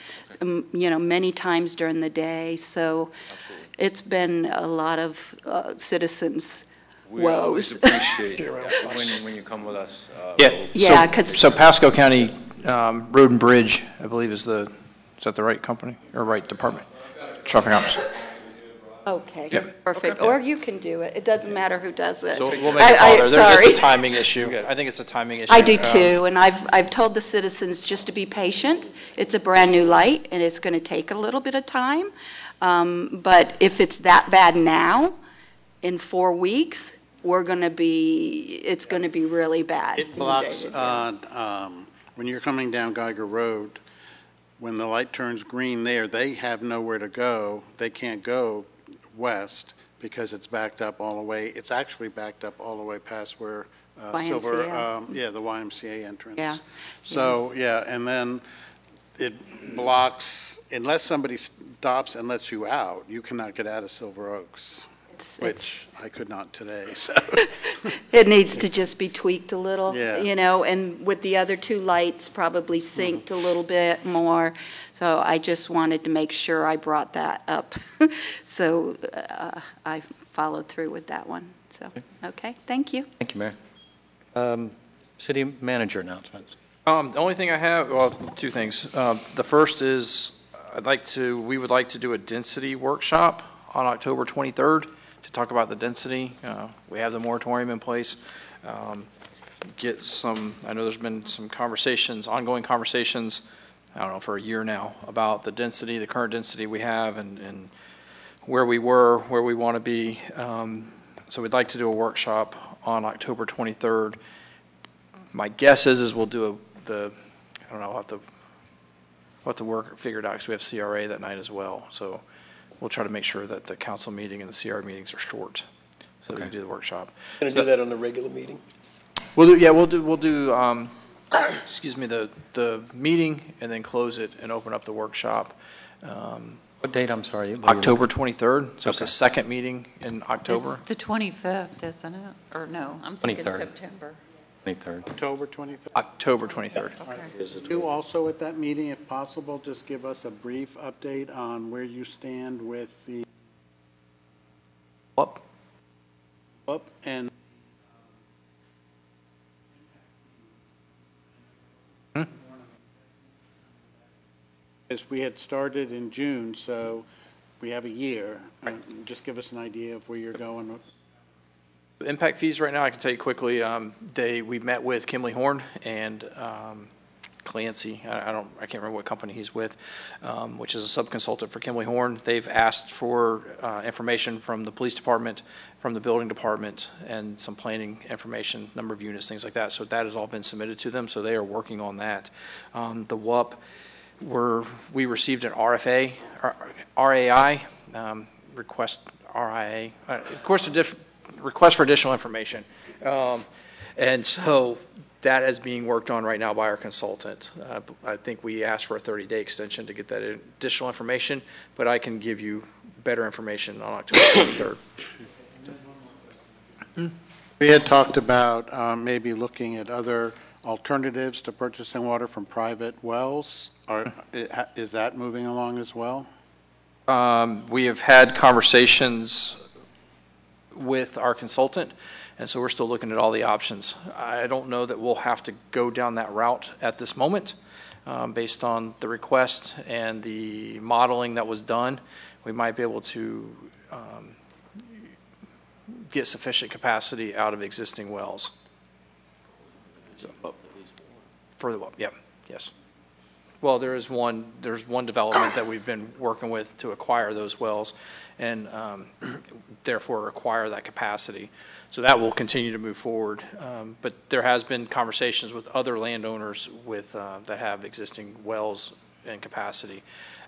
um, you know, many times during the day. So it's been a lot of uh, citizens' We always woes. appreciate (laughs) it when, when you come with us. uh, Yeah. we'll- Yeah, so- 'cause- So Pasco County um, Road and Bridge, I believe is the, is that the right company or right department? Traffic ops. Okay, Yeah. perfect. Or you can do it. It doesn't matter who does it. So we'll make I- a call I- there. There- Sorry. It's a timing issue. I think it's a timing issue. I do Um, too, and I've, I've told the citizens just to be patient. It's a brand-new light, and it's going to take a little bit of time. Um, But if it's that bad now, in four weeks, we're going to be, it's going to be really bad. It blocks, uh, um, when you're coming down Geiger Road, when the light turns green there, they have nowhere to go. They can't go west because it's backed up all the way. It's actually backed up all the way past where uh, Silver, YMCA. um, yeah, the YMCA entrance. Yeah. So, yeah, and then it blocks, unless somebody stops and lets you out, you cannot get out of Silver Oaks, which I could not today, (laughs) so. (laughs) It needs to just be tweaked a little, Yeah. you know, and with the other two lights, probably synced a little bit more. So I just wanted to make sure I brought that up. (laughs) So uh, I followed through with that one. So, okay, thank you. Thank you, Mayor. Um, City manager announcements. Um, the only thing I have, well, two things. Um, the first is, I'd like to, we would like to do a density workshop on October 23rd talk about the density. Uh, we have the moratorium in place. Um, get some, I know there's been some conversations, ongoing conversations, I don't know, for a year now, about the density, the current density we have and, and where we were, where we want to be. Um, so we'd like to do a workshop on October 23rd. My guess is, is we'll do a, the, I don't know, I'll have to, we'll have to work, figure it out, because we have CRA that night as well. So we'll try to make sure that the council meeting and the CR meetings are short, so that we can do the workshop. Going to do that on the regular meeting? We'll do, yeah, we'll do, we'll do, um, (coughs) excuse me, the, the meeting and then close it and open up the workshop. Um, What date, I'm sorry? October 23rd, so it's the Okay. second meeting in October. It's the 25th, isn't it? Or no, I'm thinking 23rd. September. 23rd. October 23rd. October 23rd. You also at that meeting, if possible, just give us a brief update on where you stand with the Up. up and Hmm? as we had started in June, so we have a year. Uh, Just give us an idea of where you're going. The Impact fees right now, I can tell you quickly, um, they, we met with Kimley Horn and, um, Clancy, I, I don't, I can't remember what company he's with, um, which is a sub-consultant for Kimley Horn. They've asked for, uh, information from the police department, from the building department, and some planning information, number of units, things like that. So that has all been submitted to them, so they are working on that. Um, the WUP, we're, we received an RFA, R- RAI, um, request, RIA, uh, of course, a diff, request for additional information. Um, and so that is being worked on right now by our consultant. Uh, I think we asked for a 30-day extension to get that additional information, but I can give you better information on October 23rd. We had talked about um, maybe looking at other alternatives to purchasing water from private wells. Are, is that moving along as well? Um, We have had conversations with our consultant, and so we're still looking at all the options. I don't know that we'll have to go down that route at this moment, um, based on the request and the modeling that was done. We might be able to um, get sufficient capacity out of existing wells. So, Further up, yeah, yes. Well, there is one, there's one development that we've been working with to acquire those wells and um, (clears throat) therefore acquire that capacity. So that will continue to move forward. Um, But there has been conversations with other landowners with, uh, that have existing wells and capacity.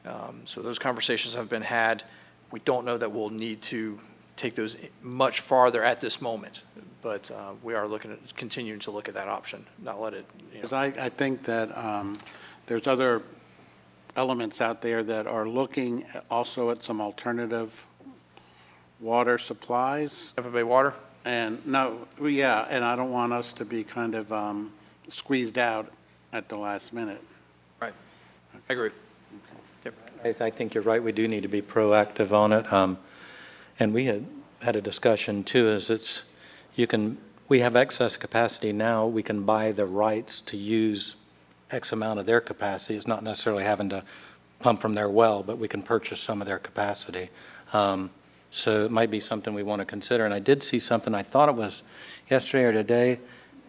Um, So those conversations have been had. We don't know that we'll need to take those much farther at this moment, but uh, we are looking at, continuing to look at that option, not let it, you know. I, I think that um, there's other elements out there that are looking also at some alternative water supplies. Tampa Bay Water? And, no, well, yeah, and I don't want us to be kind of um, squeezed out at the last minute. Right. I agree. I, I think you're right, we do need to be proactive on it. Um, And we had had a discussion too, is it's, you can, we have excess capacity now, we can buy the rights to use X amount of their capacity. It's not necessarily having to pump from their well, but we can purchase some of their capacity. Um, So it might be something we want to consider. And I did see something, I thought it was yesterday or today,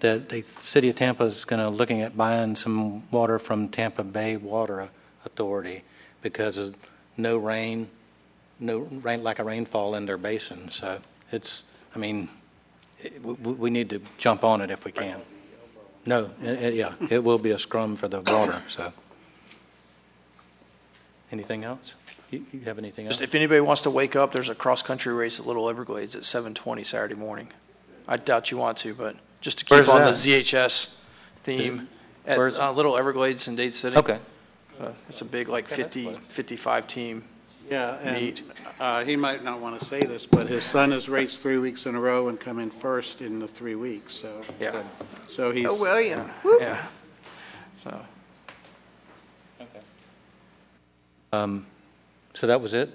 that the city of Tampa is going to, looking at buying some water from Tampa Bay Water Authority because of no rain, no rain, lack of rainfall in their basin. So it's, I mean, it- we, we need to jump on it if we can. No, i- i- yeah, it will be a scrum for the water, so. Anything else? You, you have anything else? Just if anybody wants to wake up, there's a cross-country race at Little Everglades at 7:20 Saturday morning. I doubt you want to, but just to Where's keep on the that? ZHS theme at where's- uh, Little Everglades in Dade City. Okay. So It's a big, like 50, 55 team. Yeah, and Neat. uh, he might not want to say this, but his son has raced three weeks in a row and come in first in the three weeks, so. Yeah. So he's. Oh, William. Yeah. So, Okay. Um, So that was it,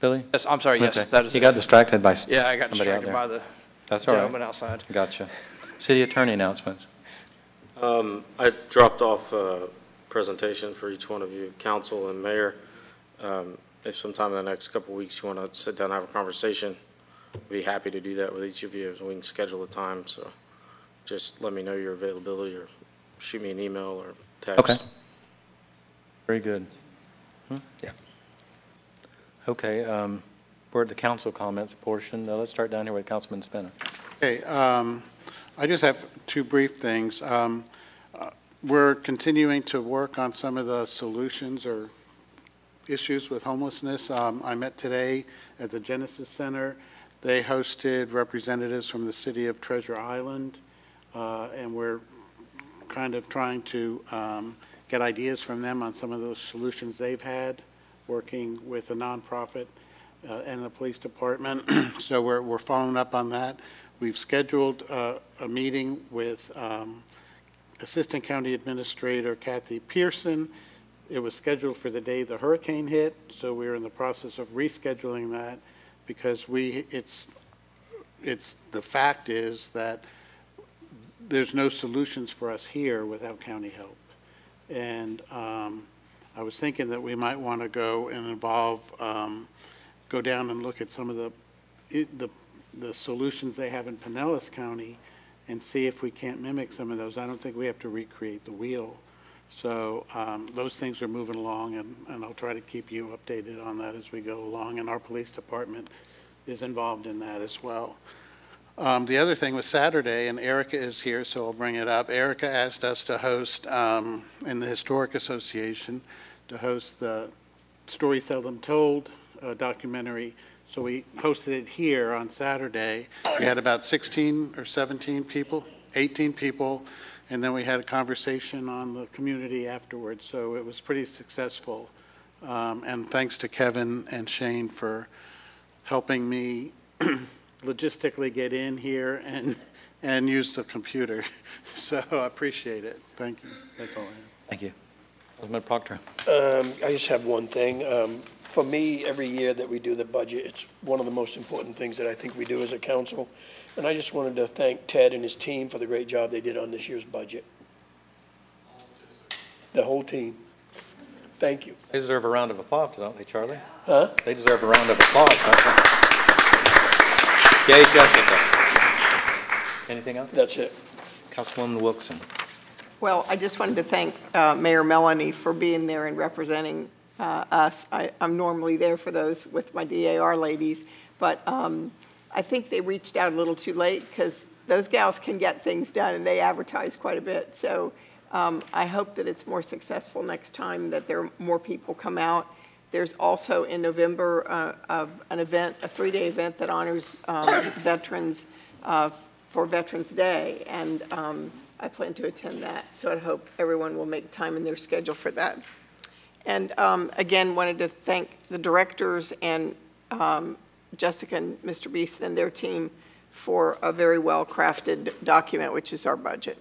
Billy? yes, I'm sorry, yes, Okay. that is You it. got distracted by s- Yeah, I got somebody out distracted there. by the That's all right. gentleman outside. Gotcha. City attorney announcements. Um, I dropped off a presentation for each one of you, council and mayor. Um, If sometime in the next couple of weeks you want to sit down and have a conversation, I'd be happy to do that with each of you, and we can schedule a time, so just let me know your availability, or shoot me an email or text. Okay. Very good. Hmm? Yeah. Okay, um, we're at the council comments portion. Now, let's start down here with Councilman Spinner. Okay, um, I just have two brief things. Um, uh, We're continuing to work on some of the solutions or issues with homelessness. Um, I met today at the Genesis Center. They hosted representatives from the city of Treasure Island, uh, and we're kind of trying to um, get ideas from them on some of those solutions they've had, working with a nonprofit uh, and the police department. (clears throat) So we're, we're following up on that. We've scheduled uh, a meeting with um, Assistant County Administrator Kathy Pearson. It was scheduled for the day the hurricane hit, so we're in the process of rescheduling that because we, it's, it's, the fact is that there's no solutions for us here without county help. And um, I was thinking that we might want to go and involve, um, go down and look at some of the, it- the, the solutions they have in Pinellas County and see if we can't mimic some of those. I don't think we have to recreate the wheel. So um, those things are moving along, and, and I'll try to keep you updated on that as we go along. And our police department is involved in that as well. Um, The other thing was Saturday, and Erica is here, so I'll bring it up. Erica asked us to host, um, in the Historic Association, to host the Story Seldom Told uh, documentary. So we hosted it here on Saturday. We had about 16 or 17 people, 18 people, and then we had a conversation on the community afterwards. So it was pretty successful. Um, And thanks to Kevin and Shane for helping me (clears throat) logistically get in here and, and use the computer. (laughs) So I appreciate it. Thank you. That's all I have. Thank you. Councilman Proctor. Um, I just have one thing. Um, For me, every year that we do the budget, it's one of the most important things that I think we do as a council. And I just wanted to thank Ted and his team for the great job they did on this year's budget. The whole team. Thank you. They deserve a round of applause, don't they, Charlie? Huh? They deserve a round of applause, don't they? Yay, Jessica. Anything else? That's it. Councilwoman Wilson. Well, I just wanted to thank uh, Mayor Melonie for being there and representing uh, us. I- I'm normally there for those with my DAR ladies, but um, I think they reached out a little too late because those gals can get things done and they advertise quite a bit. So um, I hope that it's more successful next time, that there are more people come out. There's also in November uh, an event, a three-day event that honors um, veterans uh, for Veterans Day, and um, I plan to attend that. So I hope everyone will make time in their schedule for that. And um, again, wanted to thank the directors and um, Jessica and Mr. Beeson and their team for a very well-crafted document, which is our budget.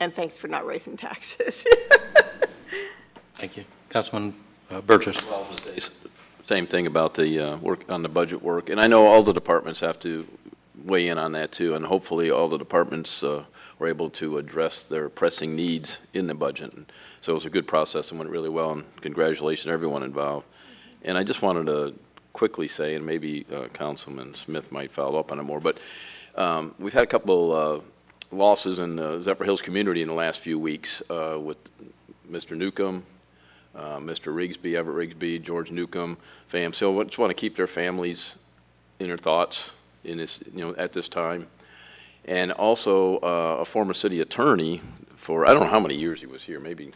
And thanks for not raising taxes. (laughs) Thank you. Councilman uh, Burgess. Same thing about the uh, work, on the budget work. And I know all the departments have to weigh in on that too, and hopefully all the departments uh, were able to address their pressing needs in the budget. And So it was a good process and went really well, and congratulations to everyone involved. And I just wanted to quickly say, and maybe uh, Councilman Smith might follow up on it more, but um, we've had a couple uh, losses in the Zephyrhills community in the last few weeks uh, with Mr. Newcomb, uh, Mr. Rigsby, Everett Rigsby, George Newcomb, fam. So I just want to keep their families in their thoughts in this, you know, at this time. And also uh, a former city attorney for, I don't know how many years he was here, maybe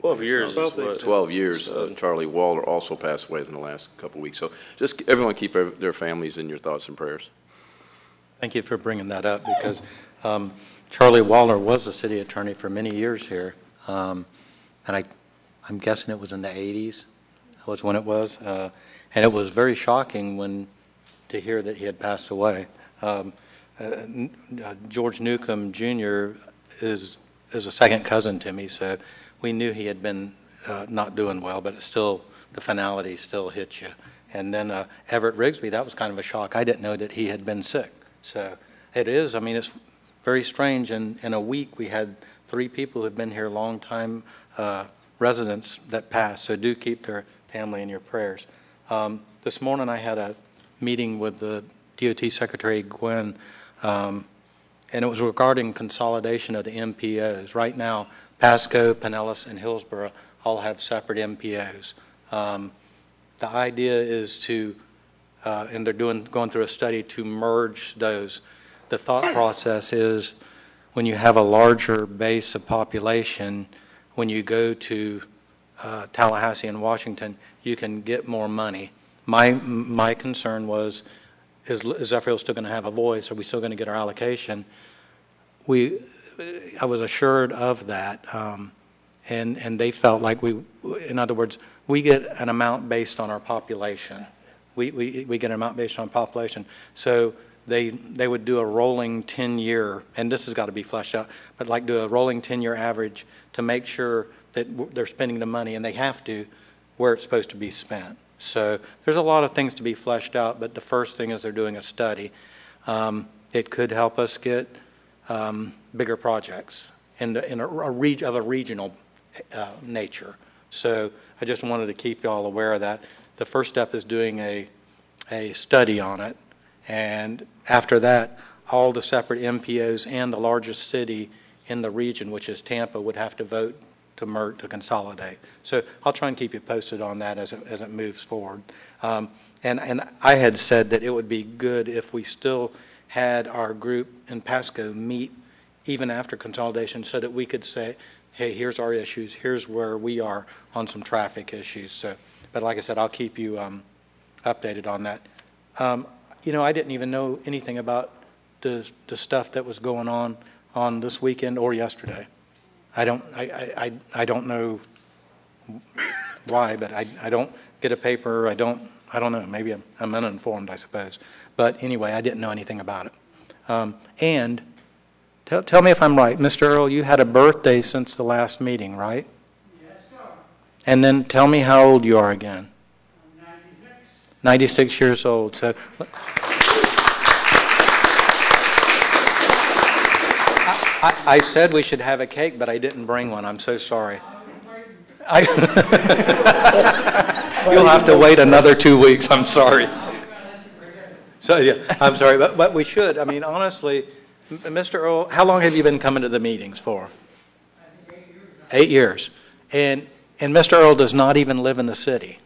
12 years is what. 12 years. Uh, Charlie Waller also passed away in the last couple of weeks. So just everyone keep their- their families in your thoughts and prayers. Thank you for bringing that up, because um, Charlie Waller was a city attorney for many years here, Um, and I, I'm guessing it was in the 80s, was when it was, Uh, and it was very shocking when, to hear that he had passed away. Um, uh, N- uh, George Newcomb Jr. is, is a second cousin to me, so we knew he had been uh, not doing well, but still, the finality still hits you. And then uh, Everett Rigsby, that was kind of a shock. I didn't know that he had been sick. So it is, I mean, it's very strange. In, in a week, we had three people who've been here long time uh, residents that passed. So do keep their family in your prayers. Um, This morning, I had a meeting with the DOT Secretary Gwynn, um, and it was regarding consolidation of the MPOs. Right now, Pasco, Pinellas, and Hillsborough all have separate MPOs. Um, The idea is to, uh, and they're doing, going through a study to merge those. The thought (clears throat) process is, when you have a larger base of population, when you go to uh, Tallahassee and Washington, you can get more money. My, my concern was, is is Zephyr still going to have a voice? Are we still going to get our allocation? We, I was assured of that, um, and, and they felt like we, in other words, we get an amount based on our population. We, we, we get an amount based on population. So they, they would do a rolling 10-year, and this has got to be fleshed out, but like do a rolling 10-year average to make sure that they're spending the money, and they have to, where it's supposed to be spent. So there's a lot of things to be fleshed out, but the first thing is they're doing a study. Um, It could help us get um, bigger projects in the, in a, a reg, of a regional uh, nature. So I just wanted to keep you all aware of that. The first step is doing a, a study on it. And after that, all the separate MPOs and the largest city in the region, which is Tampa, would have to vote to mer, to consolidate. So I'll try and keep you posted on that as it, as it moves forward. Um, and, and I had said that it would be good if we still had our group in Pasco meet even after consolidation so that we could say, hey, here's our issues, here's where we are on some traffic issues. So, but like I said, I'll keep you um, updated on that. Um, you know, I didn't even know anything about the, the stuff that was going on on this weekend or yesterday. I don't, I, I, I don't know why, but I, I don't get a paper, I don't, I don't know, maybe I'm, I'm uninformed, I suppose. But anyway, I didn't know anything about it. Um, and tell, tell me if I'm right, Mr. Earl, you had a birthday since the last meeting, right? Yes, sir. And then tell me how old you are again. 96 96 years old. So I, I said we should have a cake, but I didn't bring one. I'm so sorry. I, (laughs) you'll have to wait another two weeks. I'm sorry. So yeah, I'm sorry, but but we should. I mean, honestly, Mr. Earl, how long have you been coming to the meetings for? Eight years, and and Mr. Earl does not even live in the city.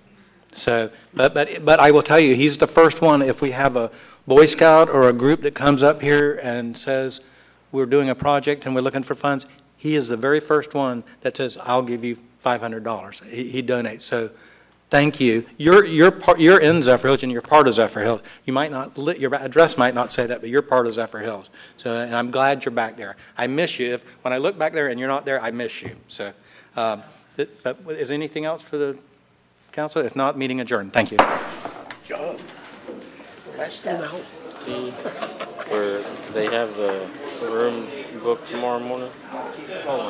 So, but, but, but I will tell you, he's the first one, if we have a Boy Scout or a group that comes up here and says, we're doing a project and we're looking for funds, he is the very first one that says, I'll give you $500. He, he donates. So, thank you. You're, you're, part, you're in Zephyrhills and you're part of Zephyrhills. You might not, your address might not say that, but you're part of Zephyrhills. So, and I'm glad you're back there. I miss you. If, when I look back there and you're not there, I miss you. So, um, but is there anything else for the council? If not, meeting adjourned. Thank you. John, less than out. See where they have the room booked tomorrow morning? Oh,